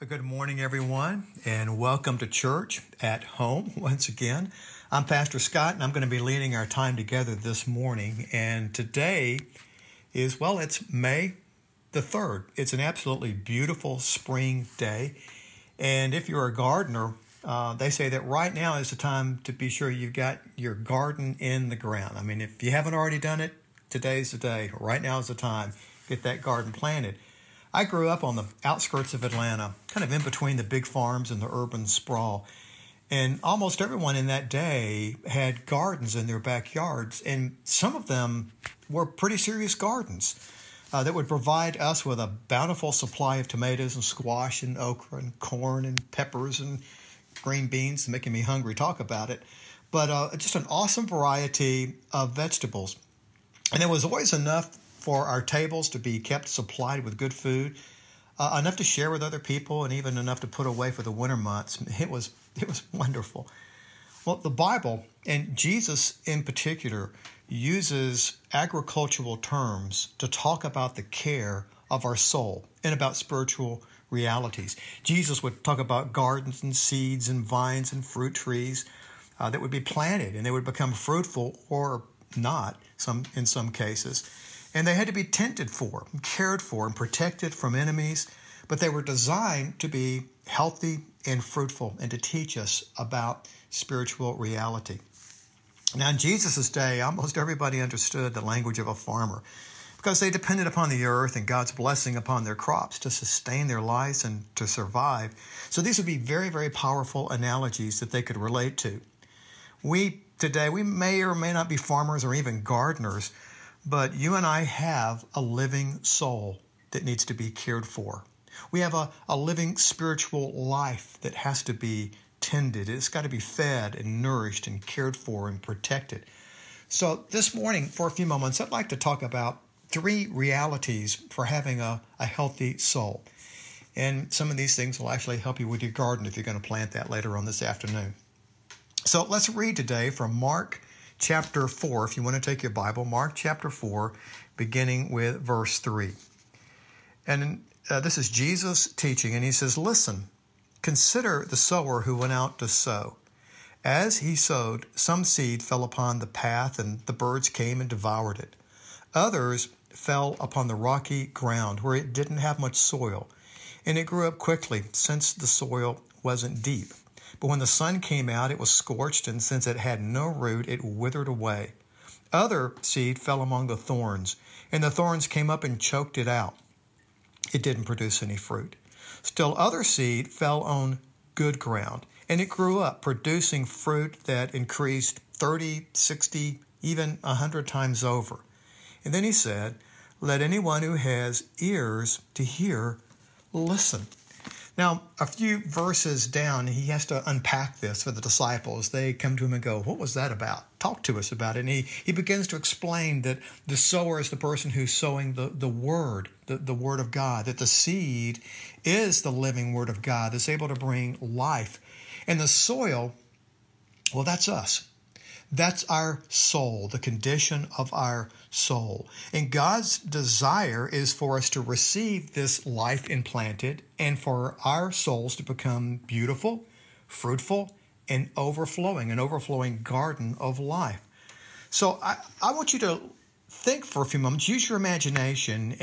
Good morning, everyone, and welcome to church at home once again. I'm Pastor Scott, and I'm going to be leading our time together this morning. And today is, well, it's May the 3rd. It's an absolutely beautiful spring day. And if you're a gardener, uh, they say that right now is the time to be sure you've got your garden in the ground. I mean, if you haven't already done it, today's the day. Right now is the time. Get that garden planted. I grew up on the outskirts of Atlanta, kind of in between the big farms and the urban sprawl. And almost everyone in that day had gardens in their backyards, and some of them were pretty serious gardens uh, that would provide us with a bountiful supply of tomatoes and squash and okra and corn and peppers and green beans, making me hungry talk about it. But uh, just an awesome variety of vegetables. And there was always enough for our tables to be kept supplied with good food, uh, enough to share with other people, and even enough to put away for the winter months. It was it was wonderful. Well, the Bible and Jesus in particular uses agricultural terms to talk about the care of our soul and about spiritual realities. Jesus would talk about gardens and seeds and vines and fruit trees uh, that would be planted and they would become fruitful or not some in some cases and they had to be tended for, cared for, and protected from enemies. But they were designed to be healthy and fruitful and to teach us about spiritual reality. Now, in Jesus' day, almost everybody understood the language of a farmer because they depended upon the earth and God's blessing upon their crops to sustain their lives and to survive. So these would be very, very powerful analogies that they could relate to. We today, we may or may not be farmers or even gardeners, but you and I have a living soul that needs to be cared for. We have a, a living spiritual life that has to be tended. It's got to be fed and nourished and cared for and protected. So, this morning, for a few moments, I'd like to talk about three realities for having a, a healthy soul. And some of these things will actually help you with your garden if you're going to plant that later on this afternoon. So, let's read today from Mark chapter 4, if you want to take your Bible, Mark chapter 4, beginning with verse 3. And uh, this is Jesus teaching, and he says, Listen, consider the sower who went out to sow. As he sowed, some seed fell upon the path, and the birds came and devoured it. Others fell upon the rocky ground where it didn't have much soil, and it grew up quickly since the soil wasn't deep. But when the sun came out, it was scorched, and since it had no root, it withered away. Other seed fell among the thorns, and the thorns came up and choked it out. It didn't produce any fruit. Still, other seed fell on good ground, and it grew up, producing fruit that increased 30, 60, even a 100 times over. And then he said, Let anyone who has ears to hear listen. Now, a few verses down, he has to unpack this for the disciples. They come to him and go, What was that about? Talk to us about it. And he, he begins to explain that the sower is the person who's sowing the, the word, the, the word of God, that the seed is the living word of God that's able to bring life. And the soil, well, that's us. That's our soul, the condition of our soul. And God's desire is for us to receive this life implanted and for our souls to become beautiful, fruitful, and overflowing, an overflowing garden of life. So I, I want you to think for a few moments, use your imagination and